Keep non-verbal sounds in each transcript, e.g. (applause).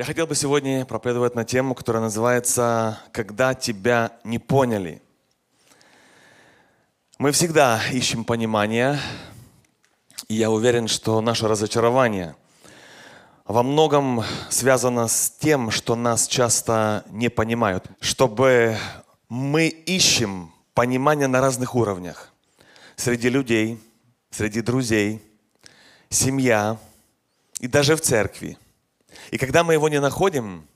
Я хотел бы сегодня проповедовать на тему, которая называется «Когда тебя не поняли». Мы всегда ищем понимания, и я уверен, что наше разочарование во многом связано с тем, что нас часто не понимают. Чтобы мы ищем понимание на разных уровнях. Среди людей, среди друзей, семья и даже в церкви – и когда мы его не находим,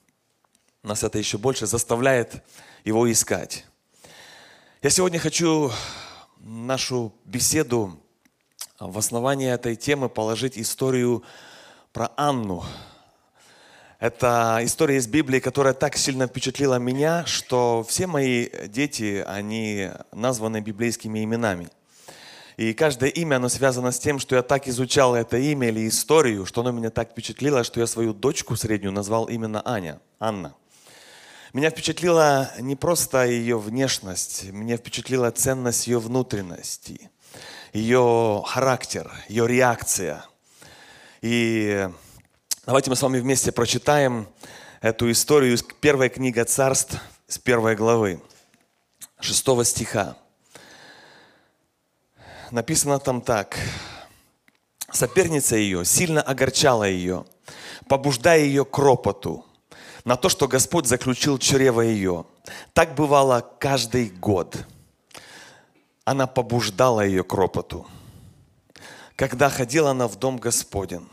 нас это еще больше заставляет его искать. Я сегодня хочу нашу беседу в основании этой темы положить историю про Анну. Это история из Библии, которая так сильно впечатлила меня, что все мои дети, они названы библейскими именами – и каждое имя, оно связано с тем, что я так изучал это имя или историю, что оно меня так впечатлило, что я свою дочку среднюю назвал именно Аня, Анна. Меня впечатлила не просто ее внешность, меня впечатлила ценность ее внутренности, ее характер, ее реакция. И давайте мы с вами вместе прочитаем эту историю из первой книги царств, с первой главы, шестого стиха написано там так. Соперница ее сильно огорчала ее, побуждая ее к ропоту на то, что Господь заключил чрево ее. Так бывало каждый год. Она побуждала ее к ропоту. Когда ходила она в дом Господен,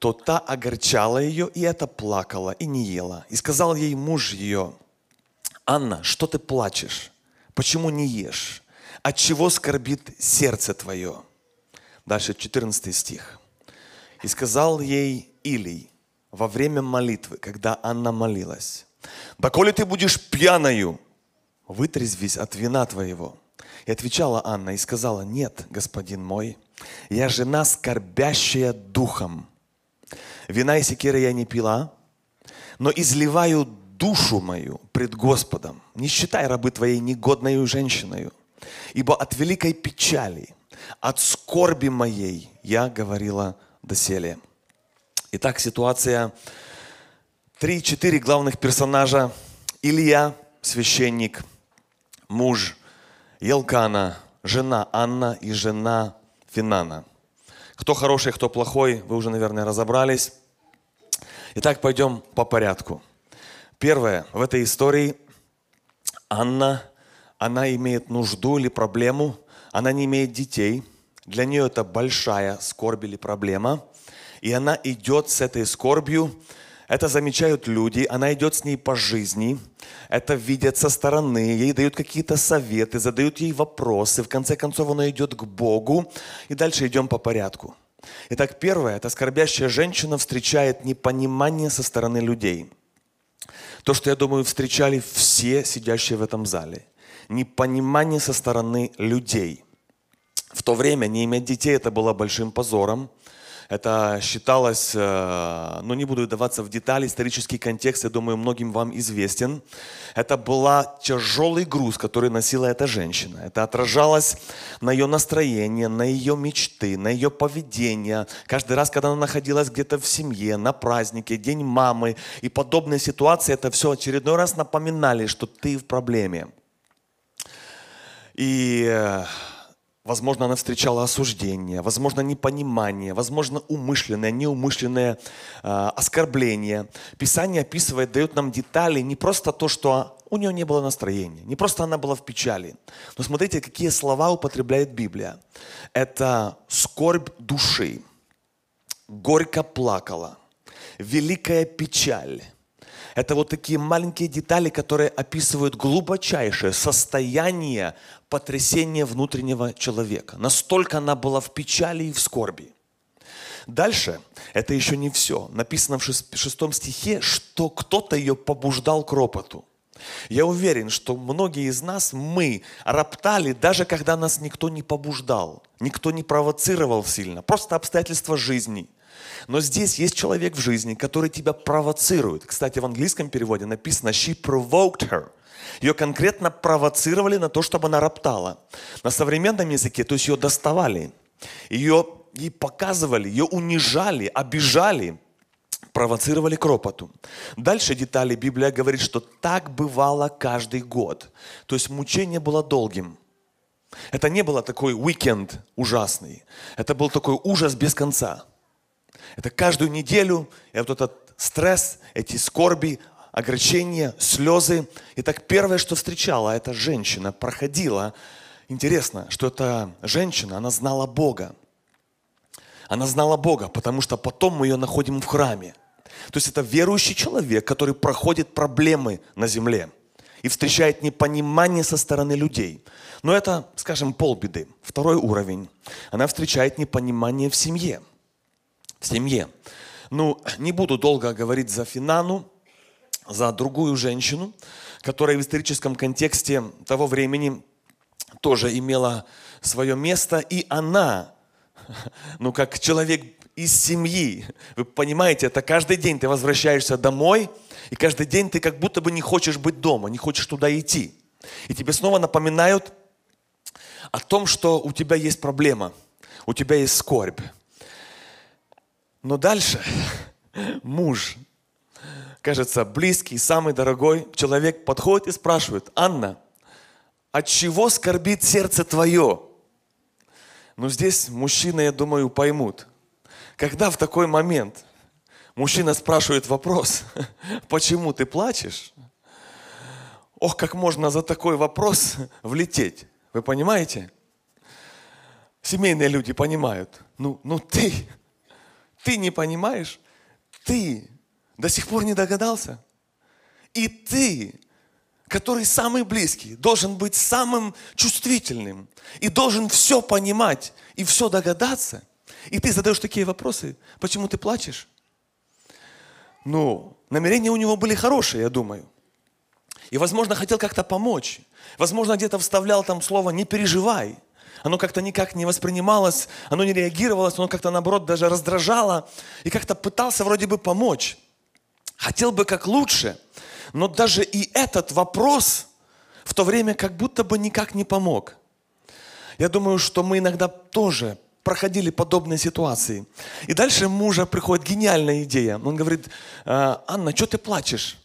то та огорчала ее, и это плакала, и не ела. И сказал ей муж ее, Анна, что ты плачешь? Почему не ешь? От чего скорбит сердце твое? Дальше 14 стих. И сказал ей Илий во время молитвы, когда Анна молилась, «Доколе ты будешь пьяною, вытрезвись от вина твоего». И отвечала Анна и сказала, «Нет, господин мой, я жена, скорбящая духом. Вина и секиры я не пила, но изливаю душу мою пред Господом. Не считай рабы твоей негодною женщиною, Ибо от великой печали, от скорби моей я говорила доселе. Итак, ситуация. Три-четыре главных персонажа. Илья, священник, муж Елкана, жена Анна и жена Финана. Кто хороший, кто плохой, вы уже, наверное, разобрались. Итак, пойдем по порядку. Первое, в этой истории Анна она имеет нужду или проблему, она не имеет детей, для нее это большая скорбь или проблема, и она идет с этой скорбью, это замечают люди, она идет с ней по жизни, это видят со стороны, ей дают какие-то советы, задают ей вопросы, в конце концов она идет к Богу, и дальше идем по порядку. Итак, первое, эта скорбящая женщина встречает непонимание со стороны людей. То, что, я думаю, встречали все сидящие в этом зале – непонимание со стороны людей. В то время не иметь детей это было большим позором. Это считалось, э, ну не буду вдаваться в детали, исторический контекст, я думаю, многим вам известен. Это был тяжелый груз, который носила эта женщина. Это отражалось на ее настроение, на ее мечты, на ее поведение. Каждый раз, когда она находилась где-то в семье, на празднике, день мамы и подобные ситуации, это все очередной раз напоминали, что ты в проблеме. И, э, возможно, она встречала осуждение, возможно, непонимание, возможно, умышленное, неумышленное э, оскорбление. Писание описывает, дает нам детали, не просто то, что у нее не было настроения, не просто она была в печали. Но смотрите, какие слова употребляет Библия. Это скорбь души, горько плакала, великая печаль, это вот такие маленькие детали, которые описывают глубочайшее состояние потрясения внутреннего человека. Настолько она была в печали и в скорби. Дальше, это еще не все. Написано в шестом стихе, что кто-то ее побуждал к ропоту. Я уверен, что многие из нас, мы роптали, даже когда нас никто не побуждал, никто не провоцировал сильно, просто обстоятельства жизни – но здесь есть человек в жизни, который тебя провоцирует. Кстати, в английском переводе написано «she provoked her». Ее конкретно провоцировали на то, чтобы она роптала. На современном языке, то есть ее доставали. Ее ей показывали, ее унижали, обижали, спровоцировали к ропоту. Дальше детали Библия говорит, что так бывало каждый год. То есть мучение было долгим. Это не было такой уикенд ужасный. Это был такой ужас без конца. Это каждую неделю, и вот этот стресс, эти скорби, огорчения, слезы. И так первое, что встречала, эта женщина проходила. Интересно, что эта женщина, она знала Бога. Она знала Бога, потому что потом мы ее находим в храме. То есть это верующий человек, который проходит проблемы на земле и встречает непонимание со стороны людей. Но это, скажем, полбеды. Второй уровень. Она встречает непонимание в семье. В семье. Ну, не буду долго говорить за Финану, за другую женщину, которая в историческом контексте того времени тоже имела свое место, и она, (laughs) ну как человек из семьи, вы понимаете, это каждый день ты возвращаешься домой, и каждый день ты как будто бы не хочешь быть дома, не хочешь туда идти. И тебе снова напоминают о том, что у тебя есть проблема, у тебя есть скорбь. Но дальше (laughs) муж кажется, близкий, самый дорогой человек подходит и спрашивает, Анна, от чего скорбит сердце твое? Но здесь мужчины, я думаю, поймут. Когда в такой момент мужчина спрашивает вопрос, (laughs) почему ты плачешь? Ох, как можно за такой вопрос (laughs) влететь. Вы понимаете? Семейные люди понимают. Ну, ну ты, (laughs) ты не понимаешь? Ты до сих пор не догадался? И ты, который самый близкий, должен быть самым чувствительным и должен все понимать и все догадаться. И ты задаешь такие вопросы, почему ты плачешь? Ну, намерения у него были хорошие, я думаю. И, возможно, хотел как-то помочь. Возможно, где-то вставлял там слово «не переживай». Оно как-то никак не воспринималось, оно не реагировалось, оно как-то, наоборот, даже раздражало. И как-то пытался вроде бы помочь хотел бы как лучше, но даже и этот вопрос в то время как будто бы никак не помог. Я думаю, что мы иногда тоже проходили подобные ситуации. И дальше мужа приходит гениальная идея. Он говорит, «А, Анна, что ты плачешь?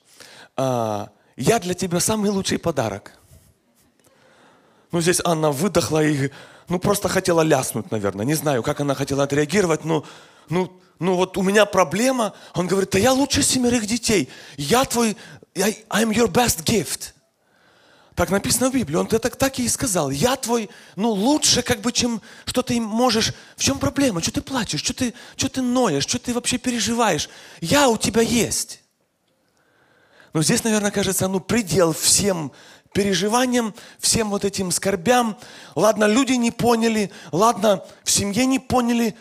А, я для тебя самый лучший подарок. Ну, здесь Анна выдохла и, ну, просто хотела ляснуть, наверное. Не знаю, как она хотела отреагировать, но, ну, ну вот у меня проблема. Он говорит, да я лучше семерых детей. Я твой, I, I'm your best gift. Так написано в Библии. Он это так и сказал. Я твой, ну лучше как бы, чем что ты можешь. В чем проблема? Что ты плачешь? Что ты, что ты ноешь? Что ты вообще переживаешь? Я у тебя есть. Но здесь, наверное, кажется, ну предел всем переживаниям, всем вот этим скорбям. Ладно, люди не поняли, ладно, в семье не поняли,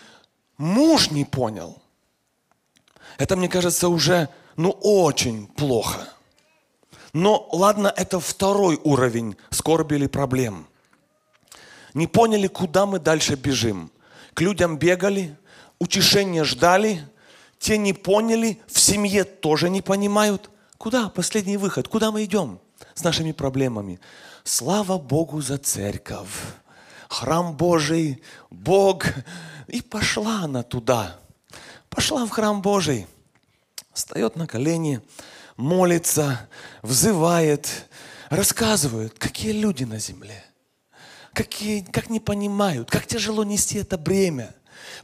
муж не понял, это, мне кажется, уже, ну, очень плохо. Но, ладно, это второй уровень скорби или проблем. Не поняли, куда мы дальше бежим. К людям бегали, утешения ждали, те не поняли, в семье тоже не понимают. Куда? Последний выход. Куда мы идем с нашими проблемами? Слава Богу за церковь. Храм Божий, Бог и пошла она туда. Пошла в храм Божий. Встает на колени, молится, взывает, рассказывает, какие люди на земле. Какие, как не понимают, как тяжело нести это бремя.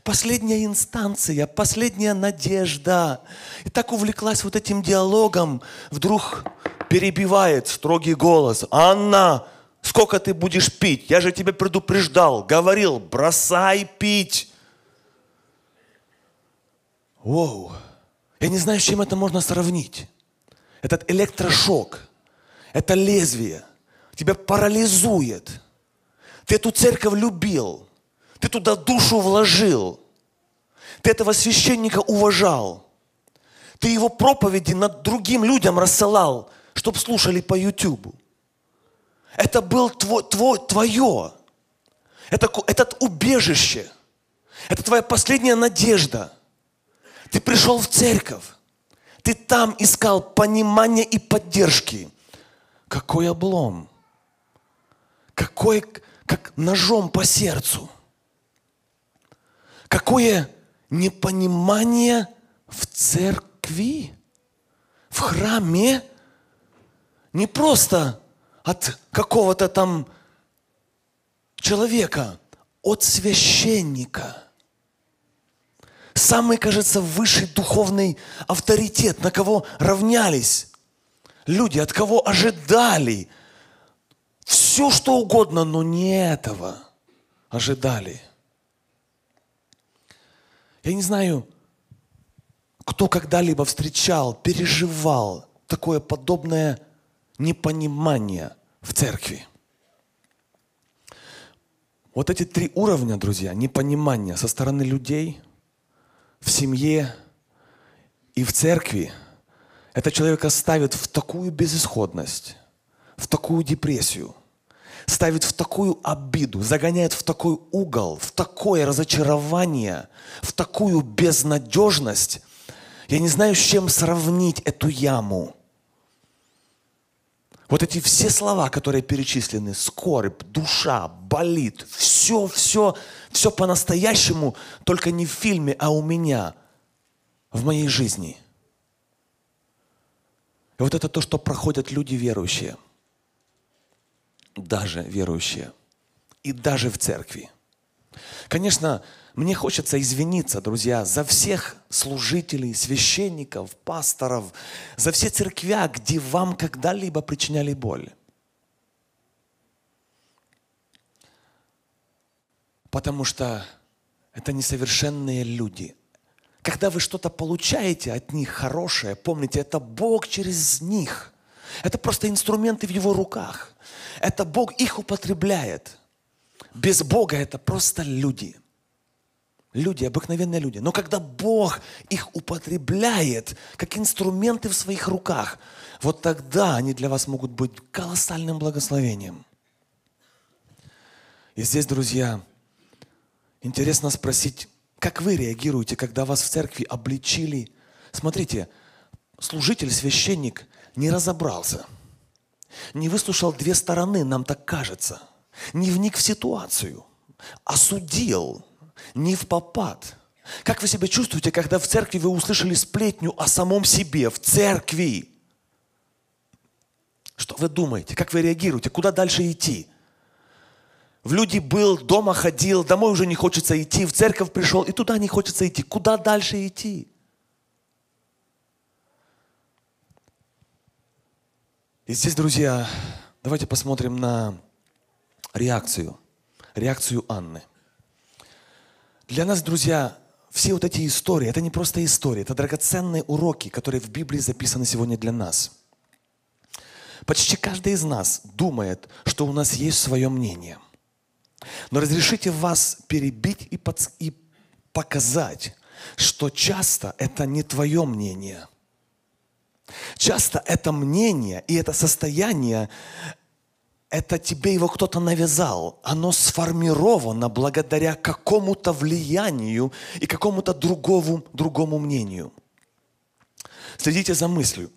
Последняя инстанция, последняя надежда. И так увлеклась вот этим диалогом, вдруг перебивает строгий голос. Анна, сколько ты будешь пить? Я же тебя предупреждал, говорил, бросай пить. Воу! Я не знаю, с чем это можно сравнить. Этот электрошок, это лезвие тебя парализует. Ты эту церковь любил, ты туда душу вложил, ты этого священника уважал, ты его проповеди над другим людям рассылал, чтобы слушали по YouTube. Это был твой, твой, твое. Это, это убежище. Это твоя последняя надежда – ты пришел в церковь. Ты там искал понимания и поддержки. Какой облом. Какой, как ножом по сердцу. Какое непонимание в церкви, в храме, не просто от какого-то там человека, от священника. Самый, кажется, высший духовный авторитет, на кого равнялись люди, от кого ожидали все, что угодно, но не этого ожидали. Я не знаю, кто когда-либо встречал, переживал такое подобное непонимание в церкви. Вот эти три уровня, друзья, непонимания со стороны людей, в семье и в церкви, это человека ставит в такую безысходность, в такую депрессию, ставит в такую обиду, загоняет в такой угол, в такое разочарование, в такую безнадежность. Я не знаю, с чем сравнить эту яму – вот эти все слова, которые перечислены, скорбь, душа, болит, все, все, все по-настоящему, только не в фильме, а у меня, в моей жизни. И вот это то, что проходят люди верующие, даже верующие, и даже в церкви. Конечно, мне хочется извиниться, друзья, за всех служителей, священников, пасторов, за все церквя, где вам когда-либо причиняли боль. Потому что это несовершенные люди. Когда вы что-то получаете от них хорошее, помните, это Бог через них. Это просто инструменты в Его руках. Это Бог их употребляет. Без Бога это просто люди – Люди, обыкновенные люди. Но когда Бог их употребляет как инструменты в своих руках, вот тогда они для вас могут быть колоссальным благословением. И здесь, друзья, интересно спросить, как вы реагируете, когда вас в церкви обличили? Смотрите, служитель, священник не разобрался, не выслушал две стороны, нам так кажется, не вник в ситуацию, осудил – не в попад. Как вы себя чувствуете, когда в церкви вы услышали сплетню о самом себе, в церкви? Что вы думаете? Как вы реагируете? Куда дальше идти? В люди был, дома ходил, домой уже не хочется идти, в церковь пришел, и туда не хочется идти. Куда дальше идти? И здесь, друзья, давайте посмотрим на реакцию. Реакцию Анны. Для нас, друзья, все вот эти истории, это не просто истории, это драгоценные уроки, которые в Библии записаны сегодня для нас. Почти каждый из нас думает, что у нас есть свое мнение. Но разрешите вас перебить и, под... и показать, что часто это не твое мнение. Часто это мнение и это состояние это тебе его кто-то навязал. Оно сформировано благодаря какому-то влиянию и какому-то другому, другому мнению. Следите за мыслью.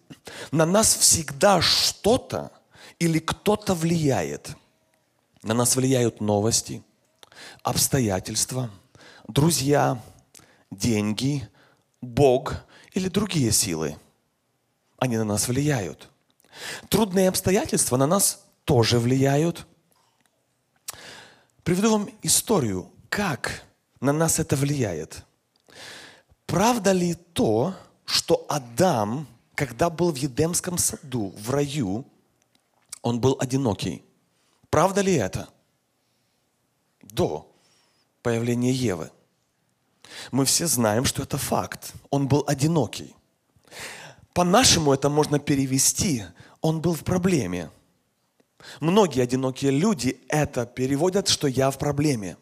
На нас всегда что-то или кто-то влияет. На нас влияют новости, обстоятельства, друзья, деньги, Бог или другие силы. Они на нас влияют. Трудные обстоятельства на нас тоже влияют. Приведу вам историю, как на нас это влияет. Правда ли то, что Адам, когда был в Едемском саду, в раю, он был одинокий? Правда ли это? До появления Евы. Мы все знаем, что это факт. Он был одинокий. По-нашему это можно перевести. Он был в проблеме. Многие одинокие люди это переводят, что я в проблеме.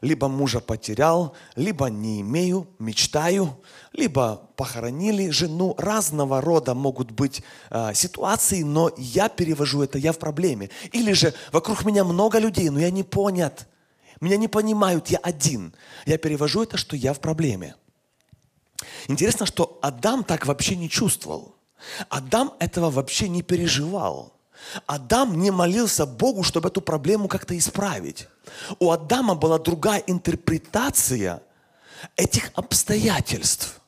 Либо мужа потерял, либо не имею, мечтаю, либо похоронили жену. Разного рода могут быть э, ситуации, но я перевожу это, я в проблеме. Или же вокруг меня много людей, но я не понят. Меня не понимают, я один. Я перевожу это, что я в проблеме. Интересно, что Адам так вообще не чувствовал. Адам этого вообще не переживал. Адам не молился Богу, чтобы эту проблему как-то исправить. У Адама была другая интерпретация этих обстоятельств.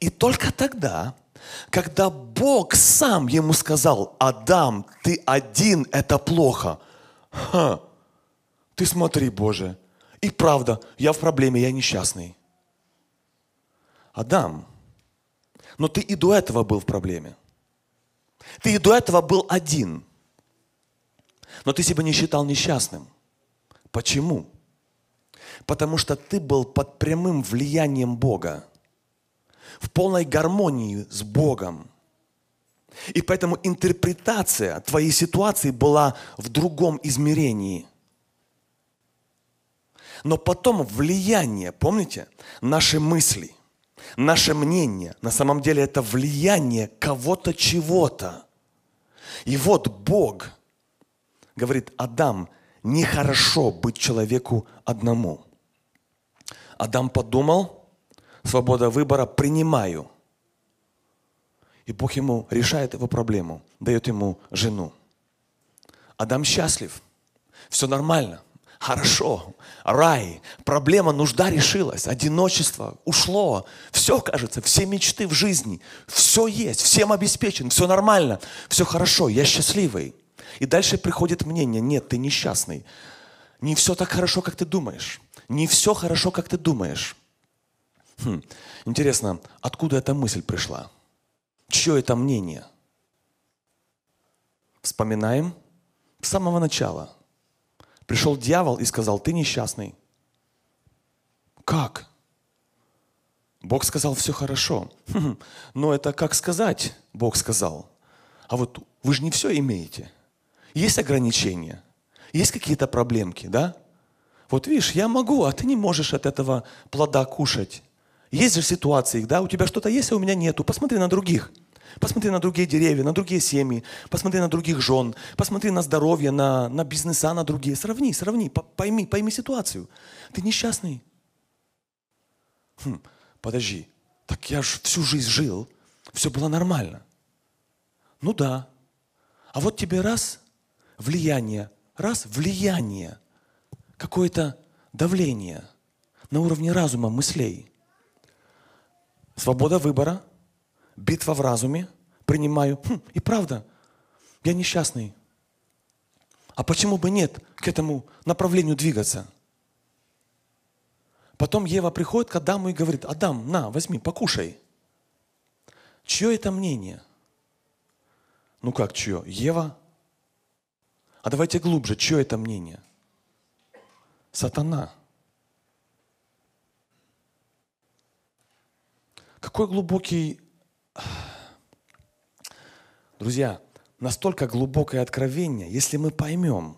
И только тогда, когда Бог сам ему сказал, Адам, ты один, это плохо. Ха, ты смотри, Боже. И правда, я в проблеме, я несчастный. Адам, но ты и до этого был в проблеме. Ты и до этого был один. Но ты себя не считал несчастным. Почему? Потому что ты был под прямым влиянием Бога в полной гармонии с Богом. И поэтому интерпретация твоей ситуации была в другом измерении. Но потом влияние, помните, наши мысли, наше мнение, на самом деле это влияние кого-то чего-то. И вот Бог говорит, Адам, нехорошо быть человеку одному. Адам подумал, свобода выбора, принимаю. И Бог ему решает его проблему, дает ему жену. Адам счастлив, все нормально, хорошо, рай, проблема, нужда решилась, одиночество ушло, все, кажется, все мечты в жизни, все есть, всем обеспечен, все нормально, все хорошо, я счастливый. И дальше приходит мнение, нет, ты несчастный, не все так хорошо, как ты думаешь, не все хорошо, как ты думаешь. Хм, интересно, откуда эта мысль пришла? Чье это мнение? Вспоминаем с самого начала. Пришел дьявол и сказал, ты несчастный. Как? Бог сказал, все хорошо. (laughs) Но это как сказать, Бог сказал. А вот вы же не все имеете. Есть ограничения, есть какие-то проблемки, да? Вот видишь, я могу, а ты не можешь от этого плода кушать. Есть же ситуации, да, у тебя что-то есть, а у меня нету. Посмотри на других. Посмотри на другие деревья, на другие семьи, посмотри на других жен, посмотри на здоровье, на, на бизнеса, на другие. Сравни, сравни, пойми, пойми ситуацию. Ты несчастный. Хм, подожди, так я же всю жизнь жил, все было нормально. Ну да. А вот тебе раз влияние, раз влияние, какое-то давление на уровне разума, мыслей – Свобода выбора, битва в разуме, принимаю. Хм, и правда, я несчастный. А почему бы нет к этому направлению двигаться? Потом Ева приходит к Адаму и говорит, Адам, на, возьми, покушай. Чье это мнение? Ну как чье? Ева? А давайте глубже, чье это мнение? Сатана. Какой глубокий... Друзья, настолько глубокое откровение, если мы поймем,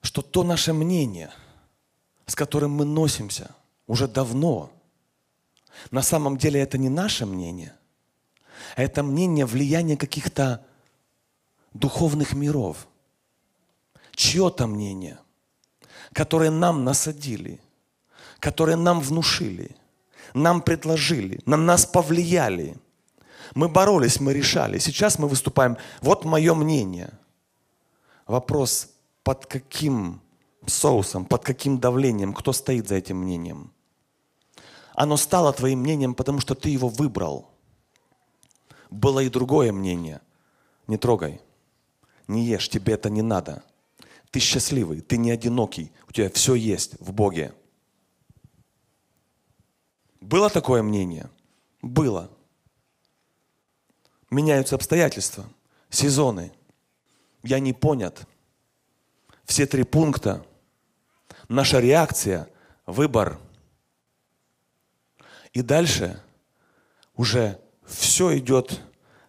что то наше мнение, с которым мы носимся уже давно, на самом деле это не наше мнение, а это мнение влияния каких-то духовных миров, чье-то мнение, которое нам насадили – которые нам внушили, нам предложили, на нас повлияли. Мы боролись, мы решали. Сейчас мы выступаем. Вот мое мнение. Вопрос, под каким соусом, под каким давлением, кто стоит за этим мнением? Оно стало твоим мнением, потому что ты его выбрал. Было и другое мнение. Не трогай, не ешь, тебе это не надо. Ты счастливый, ты не одинокий, у тебя все есть в Боге. Было такое мнение? Было. Меняются обстоятельства, сезоны. Я не понят. Все три пункта. Наша реакция, выбор. И дальше уже все идет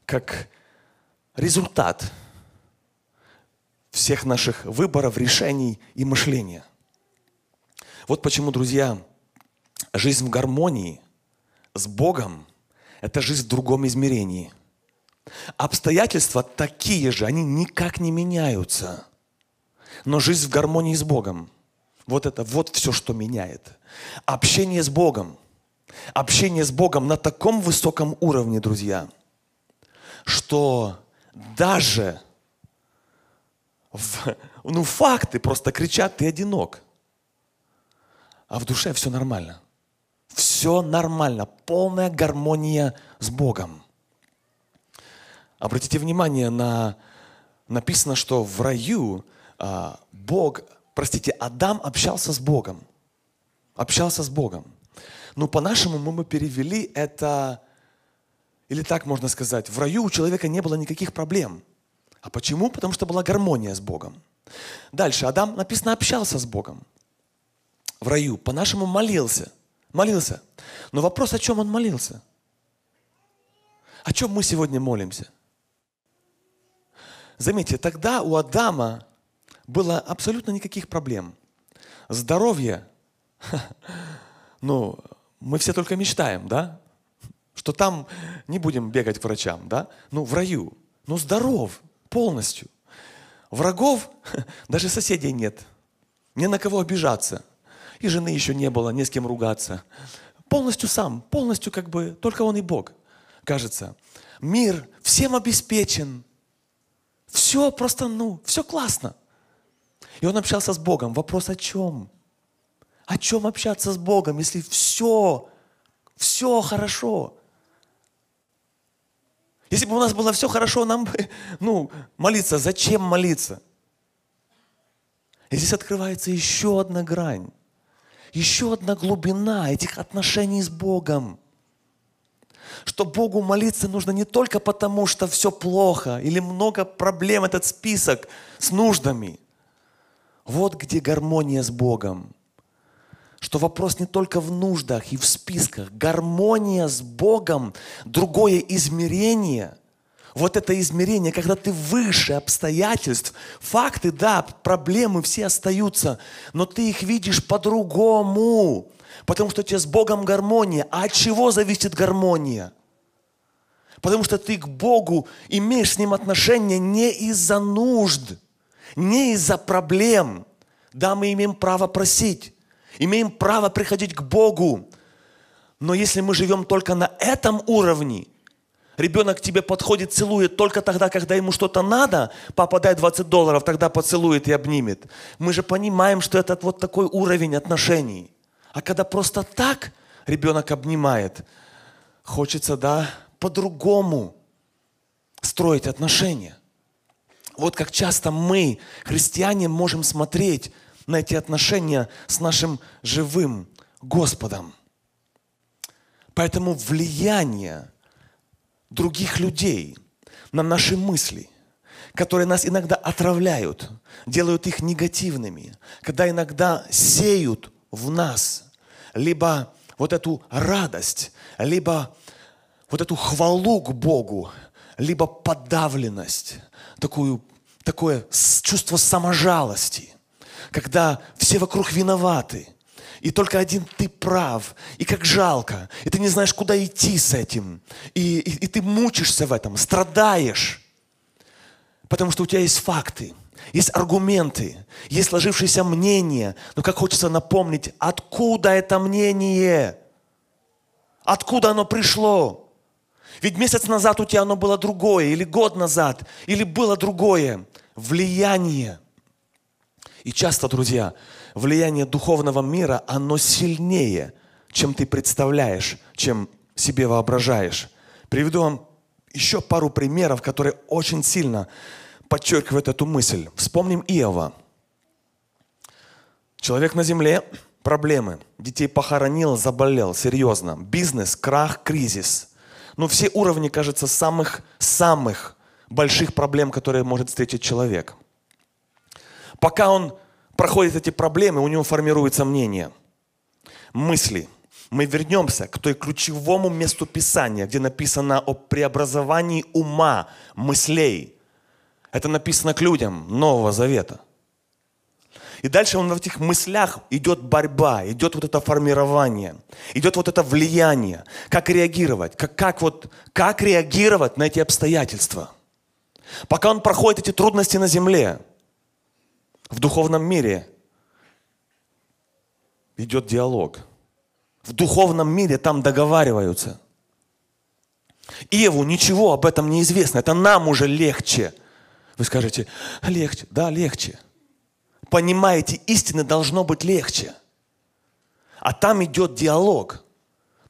как результат всех наших выборов, решений и мышления. Вот почему, друзья, Жизнь в гармонии с Богом – это жизнь в другом измерении. Обстоятельства такие же, они никак не меняются. Но жизнь в гармонии с Богом – вот это вот все, что меняет. Общение с Богом. Общение с Богом на таком высоком уровне, друзья, что даже в, ну, факты просто кричат, ты одинок. А в душе все нормально все нормально, полная гармония с Богом. Обратите внимание на написано, что в раю а, Бог, простите, Адам общался с Богом. Общался с Богом. Ну, по-нашему мы бы перевели это, или так можно сказать, в раю у человека не было никаких проблем. А почему? Потому что была гармония с Богом. Дальше, Адам, написано, общался с Богом в раю. По-нашему молился. Молился. Но вопрос, о чем он молился? О чем мы сегодня молимся? Заметьте, тогда у Адама было абсолютно никаких проблем. Здоровье, (laughs) ну, мы все только мечтаем, да? Что там не будем бегать к врачам, да? Ну, в раю. Ну, здоров полностью. Врагов, (laughs) даже соседей нет. Не на кого обижаться. И жены еще не было, не с кем ругаться. Полностью сам, полностью как бы, только он и Бог, кажется. Мир всем обеспечен. Все просто, ну, все классно. И он общался с Богом. Вопрос о чем? О чем общаться с Богом, если все, все хорошо? Если бы у нас было все хорошо, нам бы, ну, молиться, зачем молиться? И здесь открывается еще одна грань, еще одна глубина этих отношений с Богом. Что Богу молиться нужно не только потому, что все плохо или много проблем, этот список с нуждами. Вот где гармония с Богом что вопрос не только в нуждах и в списках. Гармония с Богом, другое измерение. Вот это измерение, когда ты выше обстоятельств. Факты, да, проблемы все остаются, но ты их видишь по-другому. Потому что у тебя с Богом гармония. А от чего зависит гармония? Потому что ты к Богу имеешь с Ним отношения не из-за нужд, не из-за проблем. Да, мы имеем право просить. Имеем право приходить к Богу. Но если мы живем только на этом уровне, ребенок к тебе подходит, целует только тогда, когда ему что-то надо, папа дай 20 долларов, тогда поцелует и обнимет. Мы же понимаем, что это вот такой уровень отношений. А когда просто так ребенок обнимает, хочется, да, по-другому строить отношения. Вот как часто мы, христиане, можем смотреть на эти отношения с нашим живым Господом. Поэтому влияние других людей на наши мысли, которые нас иногда отравляют, делают их негативными, когда иногда сеют в нас либо вот эту радость, либо вот эту хвалу к Богу, либо подавленность, такую, такое чувство саможалости когда все вокруг виноваты, и только один ты прав, и как жалко, и ты не знаешь, куда идти с этим, и, и, и ты мучишься в этом, страдаешь, потому что у тебя есть факты, есть аргументы, есть сложившееся мнение, но как хочется напомнить, откуда это мнение, откуда оно пришло. Ведь месяц назад у тебя оно было другое, или год назад, или было другое. Влияние. И часто, друзья, влияние духовного мира, оно сильнее, чем ты представляешь, чем себе воображаешь. Приведу вам еще пару примеров, которые очень сильно подчеркивают эту мысль. Вспомним Иова. Человек на земле, проблемы. Детей похоронил, заболел, серьезно. Бизнес, крах, кризис. Но все уровни, кажется, самых-самых больших проблем, которые может встретить человек. Пока он проходит эти проблемы, у него формируется мнение, мысли. Мы вернемся к той ключевому месту Писания, где написано о преобразовании ума, мыслей. Это написано к людям Нового Завета. И дальше он в этих мыслях идет борьба, идет вот это формирование, идет вот это влияние. Как реагировать? Как, как, вот, как реагировать на эти обстоятельства? Пока он проходит эти трудности на земле – в духовном мире идет диалог. В духовном мире там договариваются. Еву ничего об этом не известно. Это нам уже легче. Вы скажете, легче. Да, легче. Понимаете, истины должно быть легче. А там идет диалог.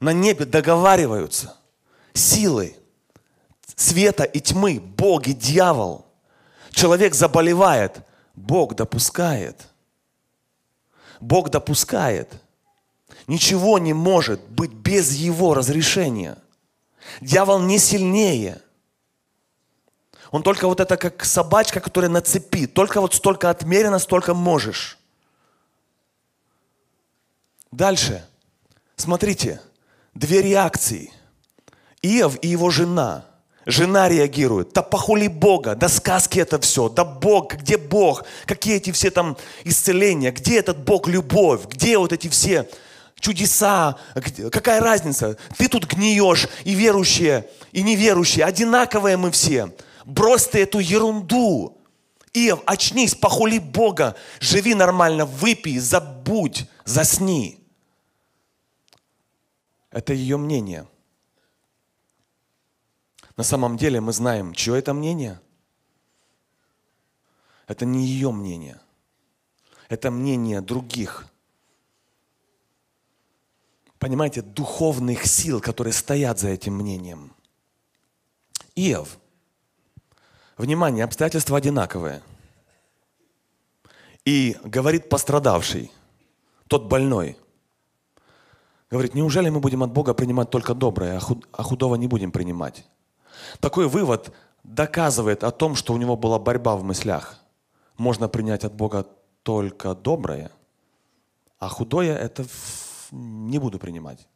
на небе договариваются. Силы света и тьмы, Бог и дьявол. Человек заболевает, Бог допускает. Бог допускает. Ничего не может быть без его разрешения. Дьявол не сильнее. Он только вот это как собачка, которая на цепи. Только вот столько отмерено, столько можешь. Дальше. Смотрите. Две реакции. Иов и его жена. Жена реагирует. Да похули Бога, да сказки это все, да Бог, где Бог, какие эти все там исцеления, где этот Бог любовь, где вот эти все чудеса, какая разница? Ты тут гниешь, и верующие, и неверующие, одинаковые мы все. Брось ты эту ерунду. Иов, очнись, похули Бога, живи нормально, выпей, забудь, засни. Это ее мнение. На самом деле мы знаем, чье это мнение. Это не ее мнение. Это мнение других. Понимаете, духовных сил, которые стоят за этим мнением. Иов. Внимание, обстоятельства одинаковые. И говорит пострадавший, тот больной – Говорит, неужели мы будем от Бога принимать только доброе, а, а худого не будем принимать? Такой вывод доказывает о том, что у него была борьба в мыслях. Можно принять от Бога только доброе, а худое это не буду принимать.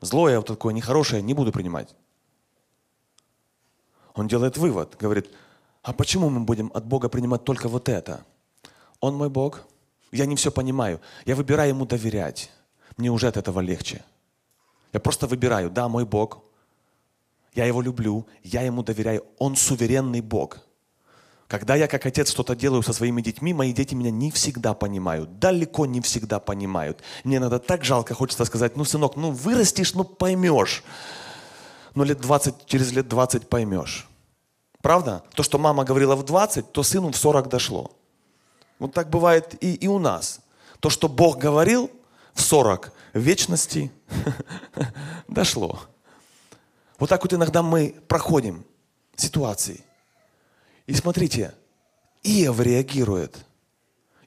Злое, вот такое нехорошее не буду принимать. Он делает вывод, говорит, а почему мы будем от Бога принимать только вот это? Он мой Бог, я не все понимаю, я выбираю Ему доверять мне уже от этого легче. Я просто выбираю, да, мой Бог, я его люблю, я ему доверяю, он суверенный Бог. Когда я как отец что-то делаю со своими детьми, мои дети меня не всегда понимают, далеко не всегда понимают. Мне надо так жалко, хочется сказать, ну, сынок, ну, вырастешь, ну, поймешь. Ну, лет 20, через лет 20 поймешь. Правда? То, что мама говорила в 20, то сыну в 40 дошло. Вот так бывает и, и у нас. То, что Бог говорил, в 40 вечности (laughs) дошло. Вот так вот иногда мы проходим ситуации. И смотрите, Иов реагирует.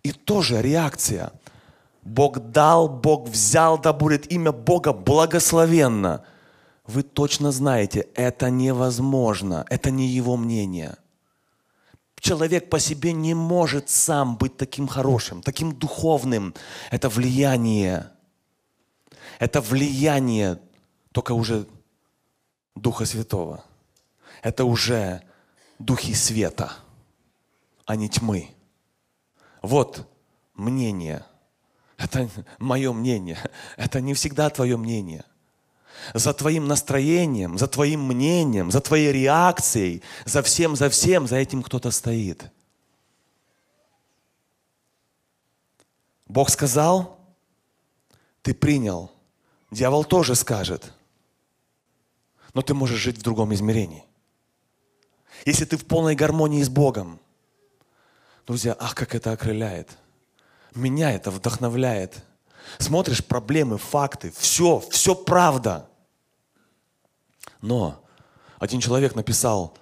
И тоже реакция. Бог дал, Бог взял, да будет имя Бога благословенно. Вы точно знаете, это невозможно, это не его мнение. Человек по себе не может сам быть таким хорошим, таким духовным. Это влияние. Это влияние только уже Духа Святого. Это уже духи света, а не тьмы. Вот мнение. Это мое мнение. Это не всегда твое мнение за твоим настроением, за твоим мнением, за твоей реакцией, за всем, за всем, за этим кто-то стоит. Бог сказал, ты принял. Дьявол тоже скажет. Но ты можешь жить в другом измерении. Если ты в полной гармонии с Богом, друзья, ах, как это окрыляет. Меня это вдохновляет. Смотришь проблемы, факты, все, все правда. Но один человек написал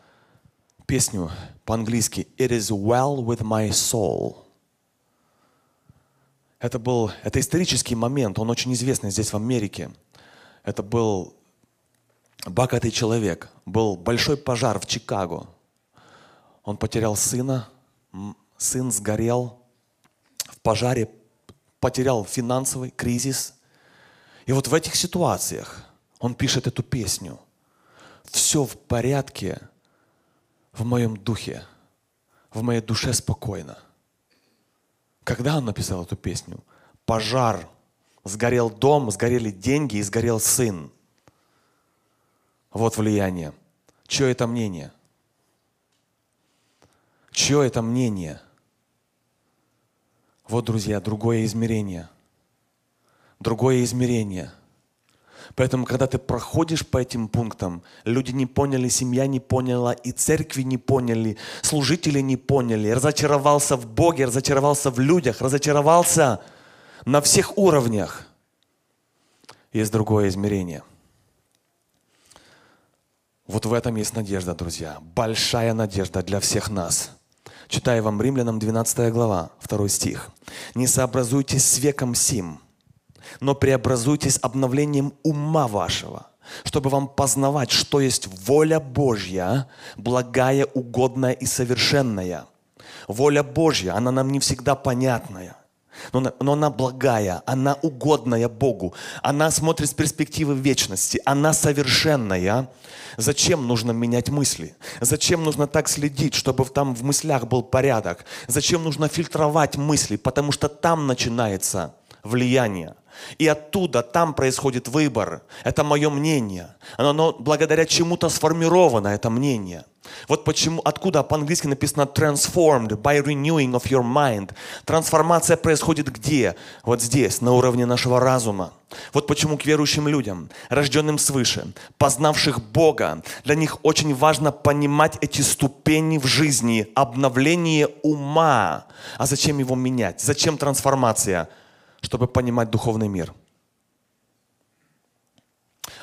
песню по-английски «It is well with my soul». Это был, это исторический момент, он очень известный здесь в Америке. Это был богатый человек, был большой пожар в Чикаго. Он потерял сына, сын сгорел в пожаре, потерял финансовый кризис. И вот в этих ситуациях он пишет эту песню – все в порядке в моем духе, в моей душе спокойно. Когда он написал эту песню? Пожар. Сгорел дом, сгорели деньги и сгорел сын. Вот влияние. Чье это мнение? Чье это мнение? Вот, друзья, другое измерение. Другое измерение – Поэтому, когда ты проходишь по этим пунктам, люди не поняли, семья не поняла, и церкви не поняли, служители не поняли, разочаровался в Боге, разочаровался в людях, разочаровался на всех уровнях. есть другое измерение. Вот в этом есть надежда, друзья. Большая надежда для всех нас. Читаю вам Римлянам 12 глава, 2 стих. «Не сообразуйтесь с веком сим, но преобразуйтесь обновлением ума вашего, чтобы вам познавать, что есть воля Божья, благая, угодная и совершенная. Воля Божья, она нам не всегда понятная. Но, но она благая, она угодная Богу, она смотрит с перспективы вечности, она совершенная. Зачем нужно менять мысли? Зачем нужно так следить, чтобы там в мыслях был порядок? Зачем нужно фильтровать мысли? Потому что там начинается влияние. И оттуда, там происходит выбор. Это мое мнение. Оно, оно благодаря чему-то сформировано, это мнение. Вот почему, откуда по-английски написано transformed by renewing of your mind. Трансформация происходит где? Вот здесь, на уровне нашего разума. Вот почему к верующим людям, рожденным свыше, познавших Бога, для них очень важно понимать эти ступени в жизни, обновление ума. А зачем его менять? Зачем трансформация? Чтобы понимать духовный мир.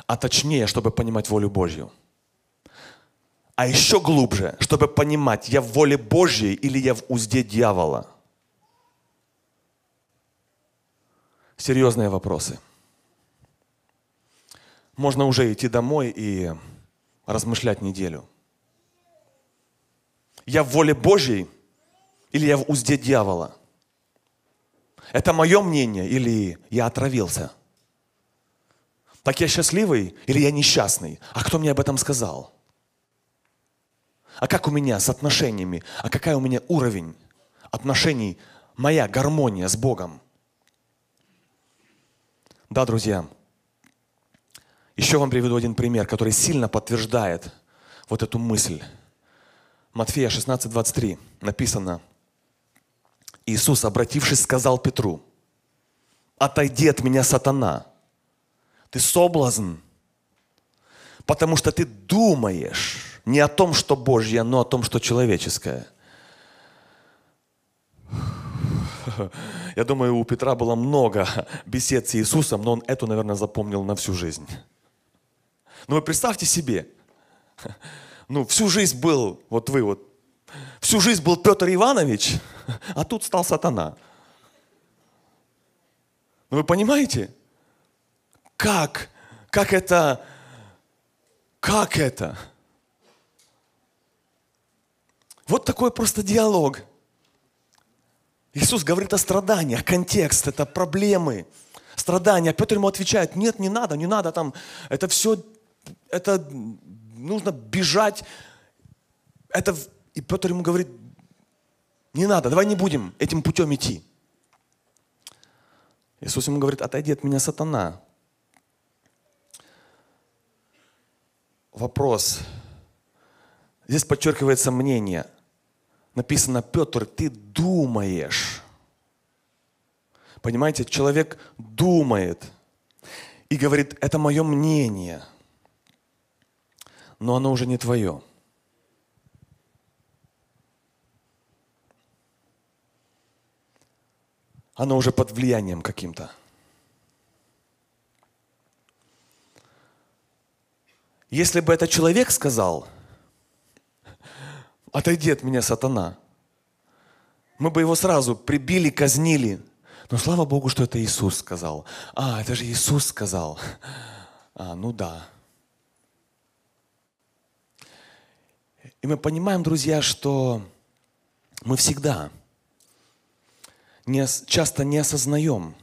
А точнее, чтобы понимать волю Божью а еще глубже, чтобы понимать, я в воле Божьей или я в узде дьявола. Серьезные вопросы. Можно уже идти домой и размышлять неделю. Я в воле Божьей или я в узде дьявола? Это мое мнение или я отравился? Так я счастливый или я несчастный? А кто мне об этом сказал? А как у меня с отношениями? А какая у меня уровень отношений, моя гармония с Богом? Да, друзья, еще вам приведу один пример, который сильно подтверждает вот эту мысль. Матфея 16, 23 написано, Иисус, обратившись, сказал Петру, отойди от меня, сатана, ты соблазн, потому что ты думаешь, не о том, что Божье, но о том, что человеческое. Я думаю, у Петра было много бесед с Иисусом, но он эту, наверное, запомнил на всю жизнь. Ну вы представьте себе, ну всю жизнь был, вот вы вот, всю жизнь был Петр Иванович, а тут стал сатана. Ну вы понимаете, как, как это, как это? Вот такой просто диалог. Иисус говорит о страданиях, контекст, это проблемы, страдания. Петр ему отвечает, нет, не надо, не надо там, это все, это нужно бежать. Это, и Петр ему говорит, не надо, давай не будем этим путем идти. Иисус ему говорит, отойди от меня, сатана. Вопрос. Здесь подчеркивается мнение – написано, Петр, ты думаешь. Понимаете, человек думает и говорит, это мое мнение, но оно уже не твое. Оно уже под влиянием каким-то. Если бы это человек сказал – отойди от меня, сатана. Мы бы его сразу прибили, казнили. Но слава Богу, что это Иисус сказал. А, это же Иисус сказал. А, ну да. И мы понимаем, друзья, что мы всегда не, часто не осознаем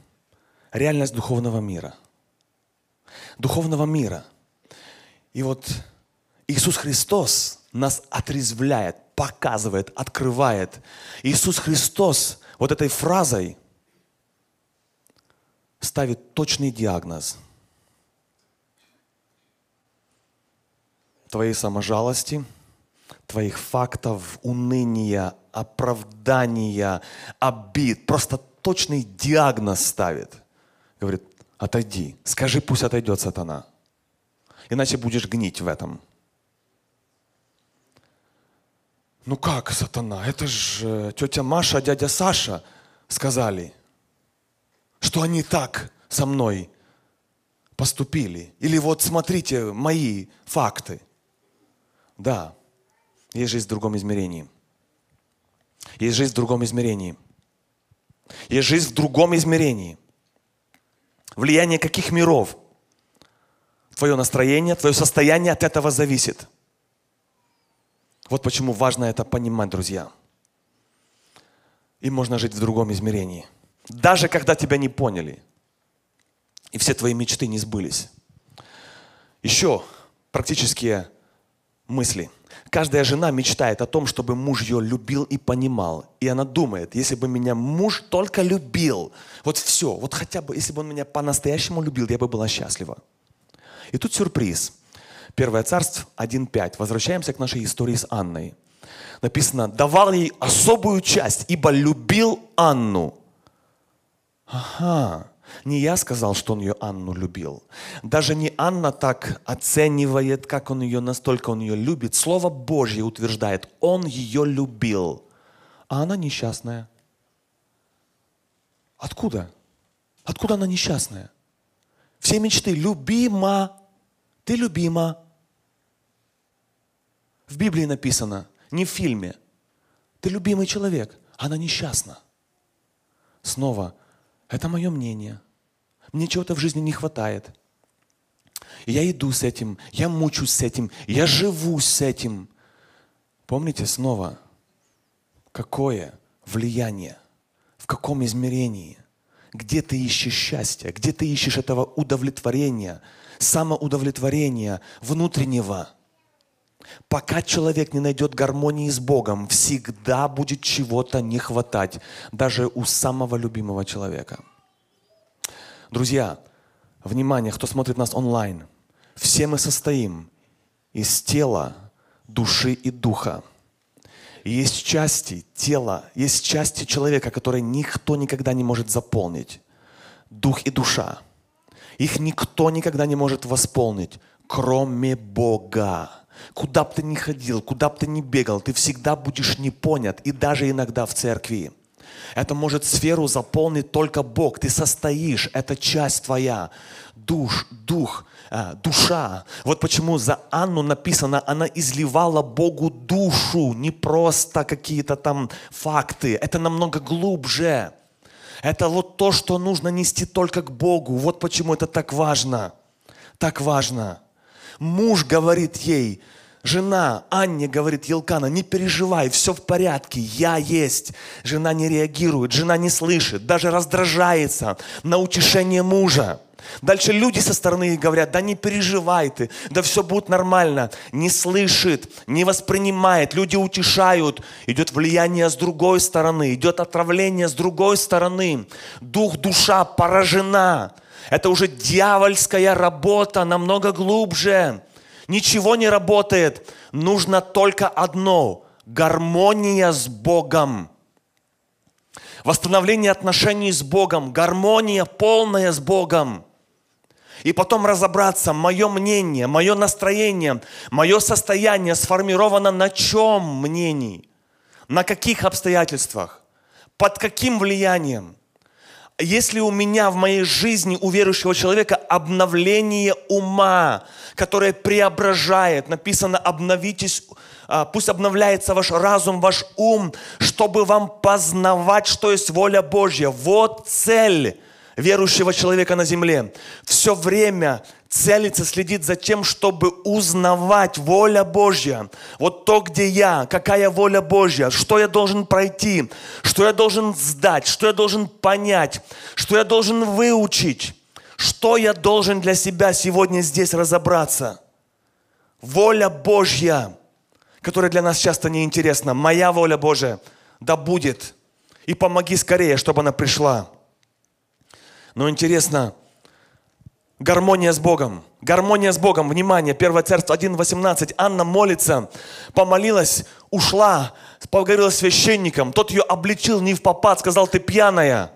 реальность духовного мира. Духовного мира. И вот Иисус Христос нас отрезвляет, показывает, открывает. Иисус Христос вот этой фразой ставит точный диагноз твоей саможалости, твоих фактов, уныния, оправдания, обид. Просто точный диагноз ставит. Говорит, отойди, скажи, пусть отойдет сатана. Иначе будешь гнить в этом. Ну как, сатана? Это же тетя Маша, дядя Саша сказали, что они так со мной поступили. Или вот смотрите мои факты. Да, есть жизнь в другом измерении. Есть жизнь в другом измерении. Есть жизнь в другом измерении. Влияние каких миров? Твое настроение, твое состояние от этого зависит. Вот почему важно это понимать, друзья. И можно жить в другом измерении. Даже когда тебя не поняли. И все твои мечты не сбылись. Еще практические мысли. Каждая жена мечтает о том, чтобы муж ее любил и понимал. И она думает, если бы меня муж только любил, вот все, вот хотя бы, если бы он меня по-настоящему любил, я бы была счастлива. И тут сюрприз. Первое царство 1.5. Возвращаемся к нашей истории с Анной. Написано, давал ей особую часть, ибо любил Анну. Ага, не я сказал, что он ее Анну любил. Даже не Анна так оценивает, как он ее, настолько он ее любит. Слово Божье утверждает, он ее любил. А она несчастная. Откуда? Откуда она несчастная? Все мечты. Любима. Ты любима. В Библии написано, не в фильме. Ты любимый человек. Она несчастна. Снова это мое мнение. Мне чего-то в жизни не хватает. я иду с этим, я мучусь с этим, я живу с этим. Помните снова, какое влияние, в каком измерении, где ты ищешь счастье, где ты ищешь этого удовлетворения, самоудовлетворения внутреннего. Пока человек не найдет гармонии с Богом, всегда будет чего-то не хватать, даже у самого любимого человека. Друзья, внимание, кто смотрит нас онлайн, все мы состоим из тела, души и духа. И есть части тела, есть части человека, которые никто никогда не может заполнить. Дух и душа. Их никто никогда не может восполнить, кроме Бога. Куда бы ты ни ходил, куда бы ты ни бегал, ты всегда будешь не понят, и даже иногда в церкви. Это может сферу заполнить только Бог. Ты состоишь, это часть твоя. Душ, дух, э, душа. Вот почему за Анну написано, она изливала Богу душу, не просто какие-то там факты. Это намного глубже. Это вот то, что нужно нести только к Богу. Вот почему это так важно. Так важно. Муж говорит ей, жена Анне говорит Елкана, не переживай, все в порядке, я есть. Жена не реагирует, жена не слышит, даже раздражается на утешение мужа. Дальше люди со стороны говорят, да не переживай ты, да все будет нормально. Не слышит, не воспринимает, люди утешают. Идет влияние с другой стороны, идет отравление с другой стороны. Дух, душа поражена. Это уже дьявольская работа, намного глубже. Ничего не работает. Нужно только одно – гармония с Богом. Восстановление отношений с Богом, гармония полная с Богом. И потом разобраться, мое мнение, мое настроение, мое состояние сформировано на чем мнении, на каких обстоятельствах, под каким влиянием – если у меня в моей жизни, у верующего человека, обновление ума, которое преображает, написано, обновитесь, а, пусть обновляется ваш разум, ваш ум, чтобы вам познавать, что есть воля Божья. Вот цель верующего человека на земле. Все время целится, следит за тем, чтобы узнавать воля Божья. Вот то, где я, какая воля Божья, что я должен пройти, что я должен сдать, что я должен понять, что я должен выучить, что я должен для себя сегодня здесь разобраться. Воля Божья, которая для нас часто неинтересна. Моя воля Божья, да будет. И помоги скорее, чтобы она пришла. Но интересно, гармония с Богом. Гармония с Богом. Внимание, 1 Царство 1.18. Анна молится, помолилась, ушла, поговорила с священником. Тот ее обличил не в попад, сказал, ты пьяная.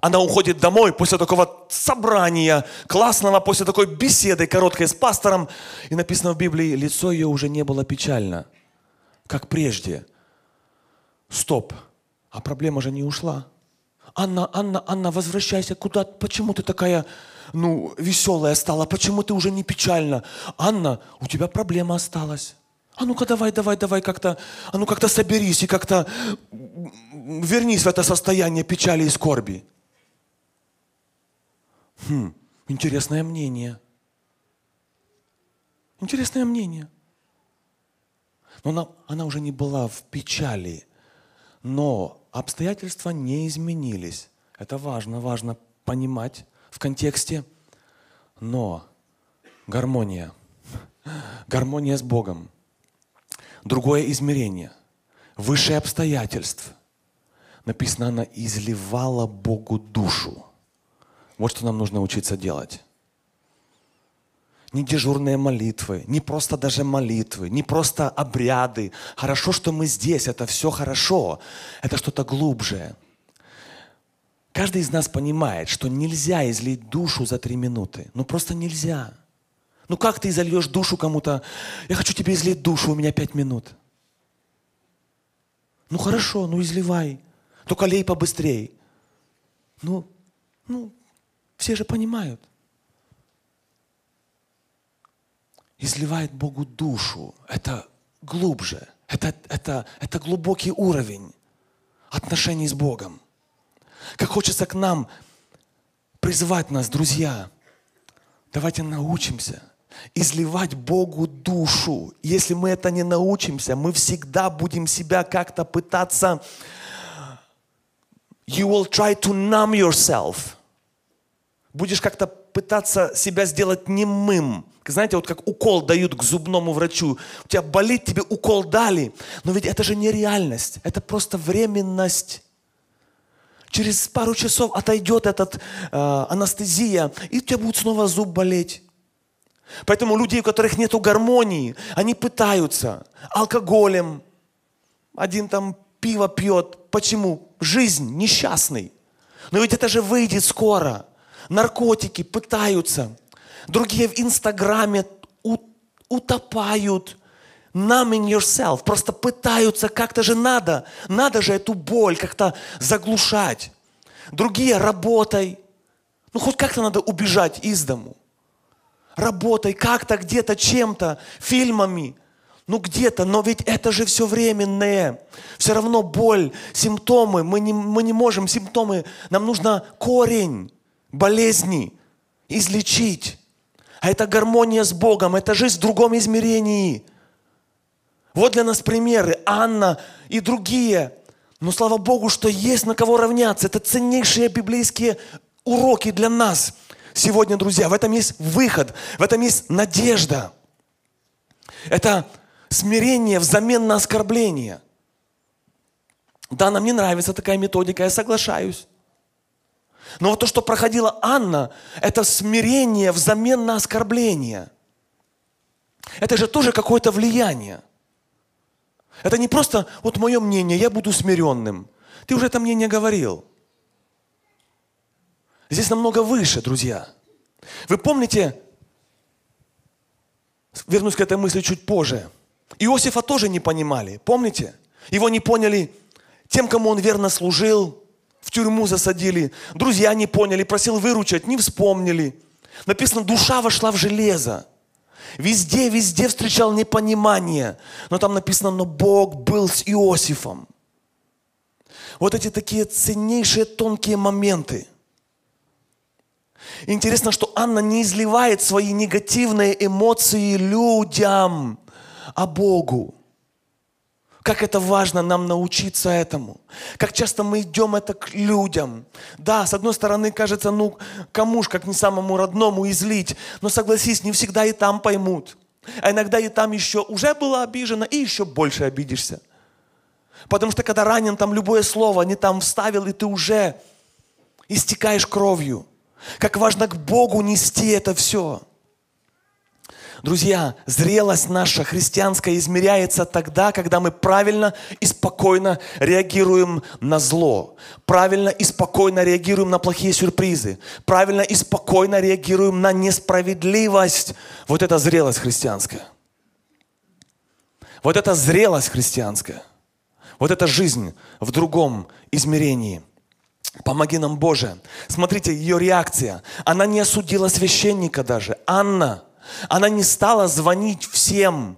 Она уходит домой после такого собрания классного, после такой беседы короткой с пастором. И написано в Библии, лицо ее уже не было печально, как прежде. Стоп, а проблема же не ушла. Анна, Анна, Анна, возвращайся, куда, почему ты такая, ну, веселая стала, почему ты уже не печальна? Анна, у тебя проблема осталась. А ну-ка давай, давай, давай как-то, а ну как-то соберись и как-то вернись в это состояние печали и скорби. Хм, интересное мнение. Интересное мнение. Но она, она уже не была в печали, но обстоятельства не изменились. Это важно, важно понимать в контексте. Но гармония, гармония с Богом, другое измерение, высшее обстоятельств. Написано, она изливала Богу душу. Вот что нам нужно учиться делать не дежурные молитвы, не просто даже молитвы, не просто обряды. Хорошо, что мы здесь, это все хорошо. Это что-то глубже. Каждый из нас понимает, что нельзя излить душу за три минуты. Ну просто нельзя. Ну как ты изольешь душу кому-то? Я хочу тебе излить душу, у меня пять минут. Ну хорошо, ну изливай. Только лей побыстрее. Ну, ну, все же понимают. Изливает Богу душу. Это глубже. Это, это, это глубокий уровень отношений с Богом. Как хочется к нам призвать нас, друзья, давайте научимся изливать Богу душу. Если мы это не научимся, мы всегда будем себя как-то пытаться... You will try to numb yourself. Будешь как-то пытаться себя сделать немым. Знаете, вот как укол дают к зубному врачу. У тебя болит, тебе укол дали. Но ведь это же не реальность. Это просто временность. Через пару часов отойдет этот э, анестезия, и у тебя будет снова зуб болеть. Поэтому людей, у которых нет гармонии, они пытаются алкоголем. Один там пиво пьет. Почему? Жизнь несчастный. Но ведь это же выйдет скоро наркотики, пытаются. Другие в Инстаграме утопают. Numbing yourself. Просто пытаются, как-то же надо. Надо же эту боль как-то заглушать. Другие работай. Ну, хоть как-то надо убежать из дому. Работай как-то, где-то, чем-то, фильмами. Ну где-то, но ведь это же все временное. Все равно боль, симптомы, мы не, мы не можем симптомы, нам нужно корень болезни излечить. А это гармония с Богом, это жизнь в другом измерении. Вот для нас примеры. Анна и другие. Но слава Богу, что есть на кого равняться. Это ценнейшие библейские уроки для нас сегодня, друзья. В этом есть выход, в этом есть надежда. Это смирение взамен на оскорбление. Да, нам не нравится такая методика, я соглашаюсь. Но вот то, что проходила Анна, это смирение взамен на оскорбление. Это же тоже какое-то влияние. Это не просто вот мое мнение, я буду смиренным. Ты уже это мнение говорил. Здесь намного выше, друзья. Вы помните, вернусь к этой мысли чуть позже, Иосифа тоже не понимали, помните? Его не поняли тем, кому он верно служил, в тюрьму засадили. Друзья не поняли, просил выручать, не вспомнили. Написано, душа вошла в железо. Везде, везде встречал непонимание. Но там написано, но Бог был с Иосифом. Вот эти такие ценнейшие тонкие моменты. Интересно, что Анна не изливает свои негативные эмоции людям, а Богу. Как это важно нам научиться этому. Как часто мы идем это к людям. Да, с одной стороны, кажется, ну, кому ж, как не самому родному, излить. Но согласись, не всегда и там поймут. А иногда и там еще уже была обижена, и еще больше обидишься. Потому что когда ранен, там любое слово не там вставил, и ты уже истекаешь кровью. Как важно к Богу нести это все. Друзья, зрелость наша христианская измеряется тогда, когда мы правильно и спокойно реагируем на зло, правильно и спокойно реагируем на плохие сюрпризы, правильно и спокойно реагируем на несправедливость. Вот это зрелость христианская. Вот это зрелость христианская. Вот это жизнь в другом измерении. Помоги нам, Боже. Смотрите, ее реакция. Она не осудила священника даже. Анна. Она не стала звонить всем.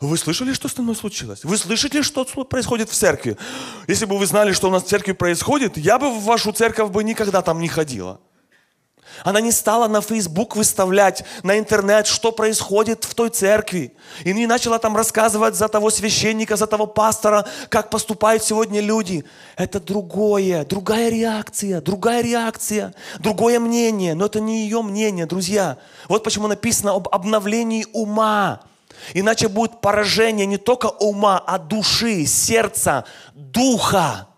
Вы слышали, что с мной случилось? Вы слышите, что происходит в церкви? Если бы вы знали, что у нас в церкви происходит, я бы в вашу церковь бы никогда там не ходила. Она не стала на Facebook выставлять, на интернет, что происходит в той церкви. И не начала там рассказывать за того священника, за того пастора, как поступают сегодня люди. Это другое, другая реакция, другая реакция, другое мнение. Но это не ее мнение, друзья. Вот почему написано об обновлении ума. Иначе будет поражение не только ума, а души, сердца, духа.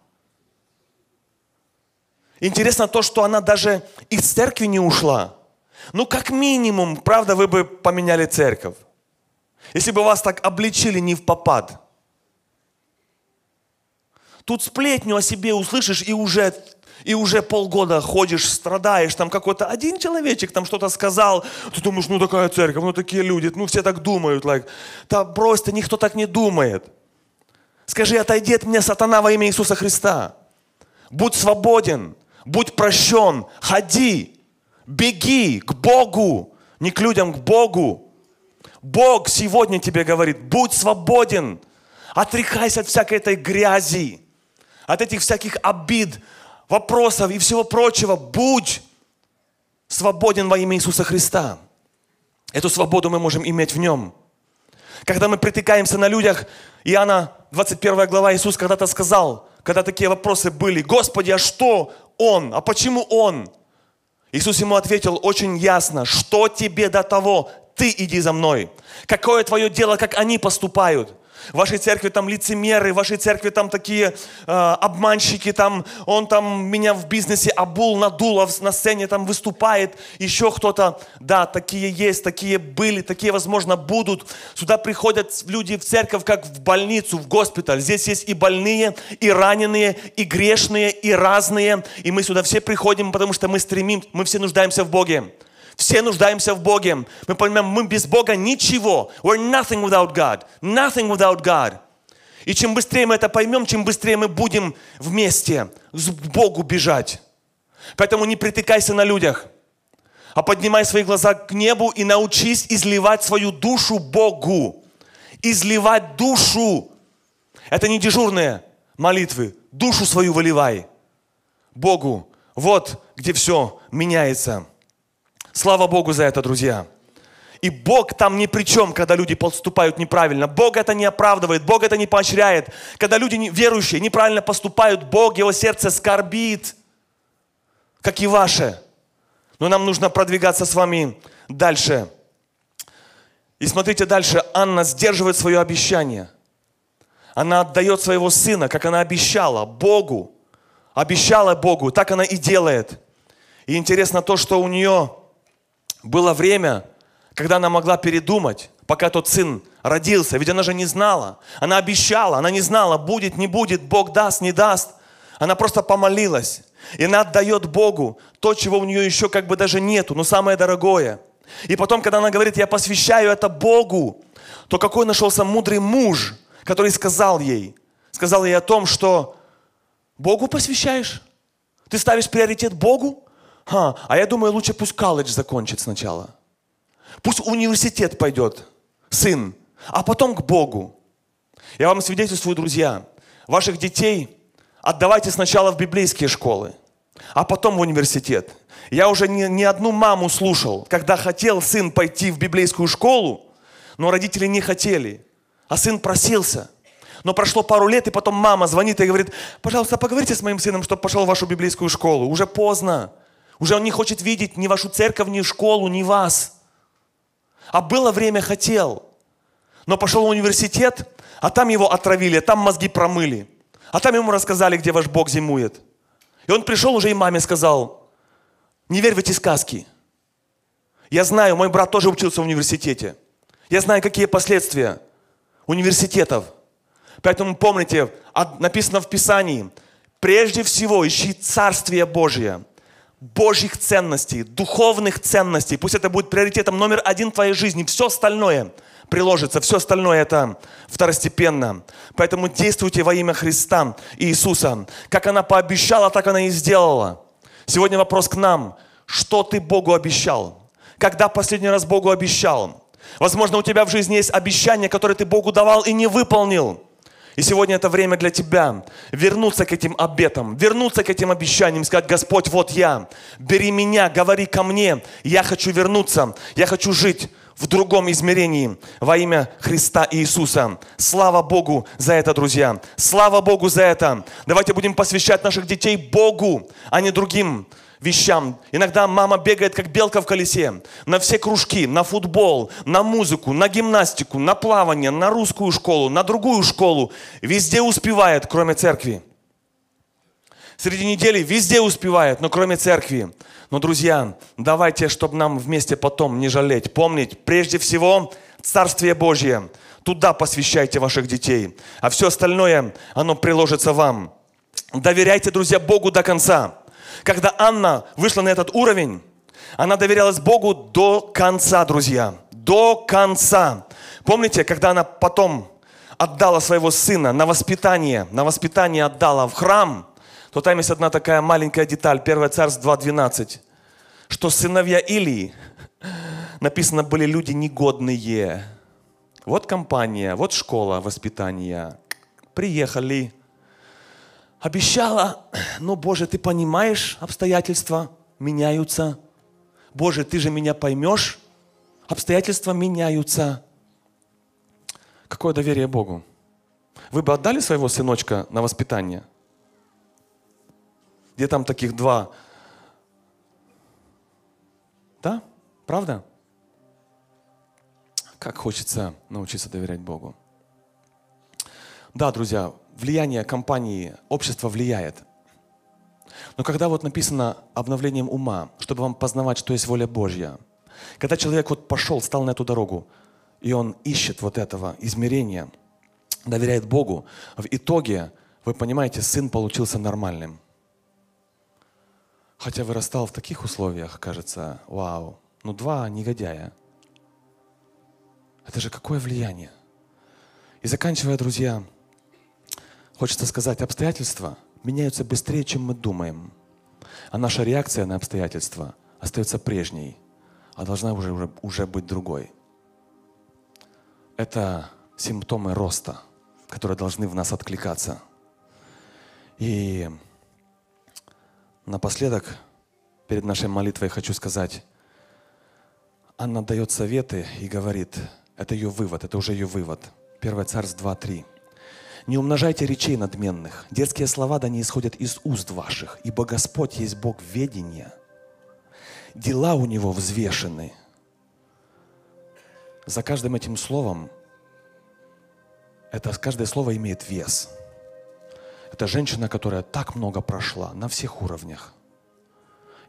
Интересно то, что она даже из церкви не ушла. Ну, как минимум, правда, вы бы поменяли церковь. Если бы вас так обличили не в попад. Тут сплетню о себе услышишь и уже, и уже полгода ходишь, страдаешь, там какой-то один человечек там что-то сказал, ты думаешь, ну такая церковь, ну такие люди, ну все так думают, like. да брось, никто так не думает. Скажи, отойди от меня, сатана, во имя Иисуса Христа. Будь свободен. Будь прощен, ходи, беги к Богу, не к людям, к Богу. Бог сегодня тебе говорит, будь свободен, отрекайся от всякой этой грязи, от этих всяких обид, вопросов и всего прочего. Будь свободен во имя Иисуса Христа. Эту свободу мы можем иметь в Нем. Когда мы притыкаемся на людях, Иоанна 21 глава, Иисус когда-то сказал, когда такие вопросы были, Господи, а что он? А почему Он? Иисус ему ответил очень ясно, что тебе до того, ты иди за мной. Какое твое дело, как они поступают? В вашей церкви там лицемеры, в вашей церкви там такие э, обманщики, там он там меня в бизнесе обул, надул, а на сцене там выступает, еще кто-то. Да, такие есть, такие были, такие, возможно, будут. Сюда приходят люди в церковь, как в больницу, в госпиталь. Здесь есть и больные, и раненые, и грешные, и разные. И мы сюда все приходим, потому что мы стремим, мы все нуждаемся в Боге. Все нуждаемся в Боге. Мы понимаем, мы без Бога ничего. We're nothing without God. Nothing without God. И чем быстрее мы это поймем, чем быстрее мы будем вместе к Богу бежать. Поэтому не притыкайся на людях, а поднимай свои глаза к небу и научись изливать свою душу Богу. Изливать душу. Это не дежурные молитвы. Душу свою выливай Богу. Вот где все меняется. Слава Богу за это, друзья. И Бог там ни при чем, когда люди поступают неправильно. Бог это не оправдывает, Бог это не поощряет. Когда люди верующие неправильно поступают, Бог, его сердце скорбит, как и ваше. Но нам нужно продвигаться с вами дальше. И смотрите дальше, Анна сдерживает свое обещание. Она отдает своего сына, как она обещала, Богу. Обещала Богу, так она и делает. И интересно то, что у нее было время, когда она могла передумать, пока тот сын родился. Ведь она же не знала. Она обещала, она не знала, будет, не будет, Бог даст, не даст. Она просто помолилась. И она отдает Богу то, чего у нее еще как бы даже нету, но самое дорогое. И потом, когда она говорит, я посвящаю это Богу, то какой нашелся мудрый муж, который сказал ей, сказал ей о том, что Богу посвящаешь? Ты ставишь приоритет Богу? Ха, а я думаю, лучше пусть колледж закончит сначала. Пусть университет пойдет, сын, а потом к Богу. Я вам свидетельствую, друзья, ваших детей отдавайте сначала в библейские школы, а потом в университет. Я уже не, не одну маму слушал, когда хотел сын пойти в библейскую школу, но родители не хотели, а сын просился. Но прошло пару лет, и потом мама звонит и говорит, пожалуйста, поговорите с моим сыном, чтобы пошел в вашу библейскую школу. Уже поздно. Уже он не хочет видеть ни вашу церковь, ни школу, ни вас. А было время хотел. Но пошел в университет, а там его отравили, там мозги промыли. А там ему рассказали, где ваш Бог зимует. И он пришел уже и маме сказал, не верь в эти сказки. Я знаю, мой брат тоже учился в университете. Я знаю, какие последствия университетов. Поэтому помните, написано в Писании, прежде всего ищи Царствие Божие – Божьих ценностей, духовных ценностей. Пусть это будет приоритетом номер один в твоей жизни. Все остальное приложится. Все остальное это второстепенно. Поэтому действуйте во имя Христа и Иисуса. Как она пообещала, так она и сделала. Сегодня вопрос к нам. Что ты Богу обещал? Когда последний раз Богу обещал? Возможно, у тебя в жизни есть обещание, которое ты Богу давал и не выполнил. И сегодня это время для тебя вернуться к этим обетам, вернуться к этим обещаниям, сказать, Господь, вот я, бери меня, говори ко мне, я хочу вернуться, я хочу жить в другом измерении во имя Христа Иисуса. Слава Богу за это, друзья. Слава Богу за это. Давайте будем посвящать наших детей Богу, а не другим вещам. Иногда мама бегает, как белка в колесе, на все кружки, на футбол, на музыку, на гимнастику, на плавание, на русскую школу, на другую школу. Везде успевает, кроме церкви. Среди недели везде успевает, но кроме церкви. Но, друзья, давайте, чтобы нам вместе потом не жалеть, помнить, прежде всего, Царствие Божье. Туда посвящайте ваших детей. А все остальное, оно приложится вам. Доверяйте, друзья, Богу до конца. Когда Анна вышла на этот уровень, она доверялась Богу до конца, друзья. До конца. Помните, когда она потом отдала своего сына на воспитание, на воспитание отдала в храм, то там есть одна такая маленькая деталь, 1 Царств 2.12, что сыновья Илии, написано, были люди негодные. Вот компания, вот школа воспитания. Приехали, обещала, но, Боже, ты понимаешь, обстоятельства меняются. Боже, ты же меня поймешь, обстоятельства меняются. Какое доверие Богу? Вы бы отдали своего сыночка на воспитание? Где там таких два? Да? Правда? Как хочется научиться доверять Богу. Да, друзья, влияние компании, общество влияет. Но когда вот написано обновлением ума, чтобы вам познавать, что есть воля Божья, когда человек вот пошел, стал на эту дорогу, и он ищет вот этого измерения, доверяет Богу, в итоге, вы понимаете, сын получился нормальным. Хотя вырастал в таких условиях, кажется, вау, ну два негодяя. Это же какое влияние. И заканчивая, друзья, Хочется сказать, обстоятельства меняются быстрее, чем мы думаем. А наша реакция на обстоятельства остается прежней, а должна уже, уже, уже быть другой. Это симптомы роста, которые должны в нас откликаться. И напоследок, перед нашей молитвой хочу сказать, Анна дает советы и говорит, это ее вывод, это уже ее вывод. 1 Царств 2.3. Не умножайте речей надменных. Детские слова да не исходят из уст ваших, ибо Господь есть Бог ведения. Дела у Него взвешены. За каждым этим словом, это каждое слово имеет вес. Это женщина, которая так много прошла на всех уровнях.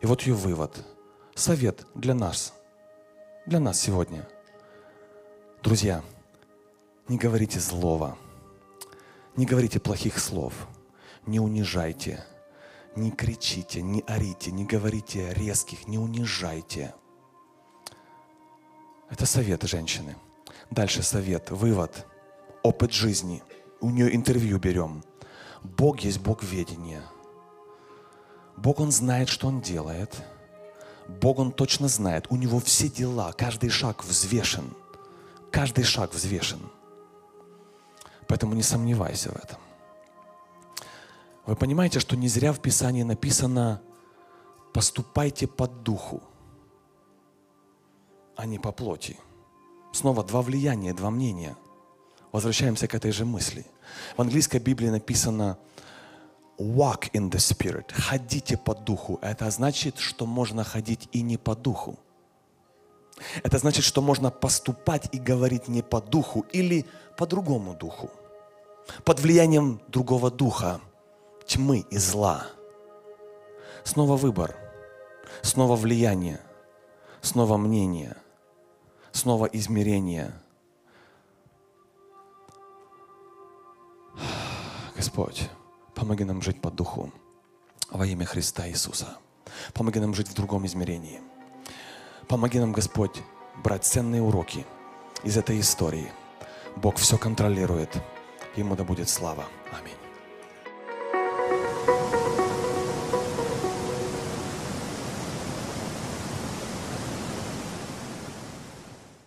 И вот ее вывод. Совет для нас. Для нас сегодня. Друзья, не говорите злого – не говорите плохих слов, не унижайте, не кричите, не орите, не говорите резких, не унижайте. Это совет женщины. Дальше совет, вывод, опыт жизни. У нее интервью берем. Бог есть Бог ведения. Бог, Он знает, что Он делает. Бог, Он точно знает. У Него все дела, каждый шаг взвешен. Каждый шаг взвешен. Поэтому не сомневайся в этом. Вы понимаете, что не зря в Писании написано «поступайте по духу, а не по плоти». Снова два влияния, два мнения. Возвращаемся к этой же мысли. В английской Библии написано «walk in the Spirit», «ходите по духу». Это значит, что можно ходить и не по духу. Это значит, что можно поступать и говорить не по духу или по другому духу под влиянием другого духа, тьмы и зла. Снова выбор, снова влияние, снова мнение, снова измерение. Господь, помоги нам жить по духу во имя Христа Иисуса. Помоги нам жить в другом измерении. Помоги нам, Господь, брать ценные уроки из этой истории. Бог все контролирует. Ему да будет слава. Аминь.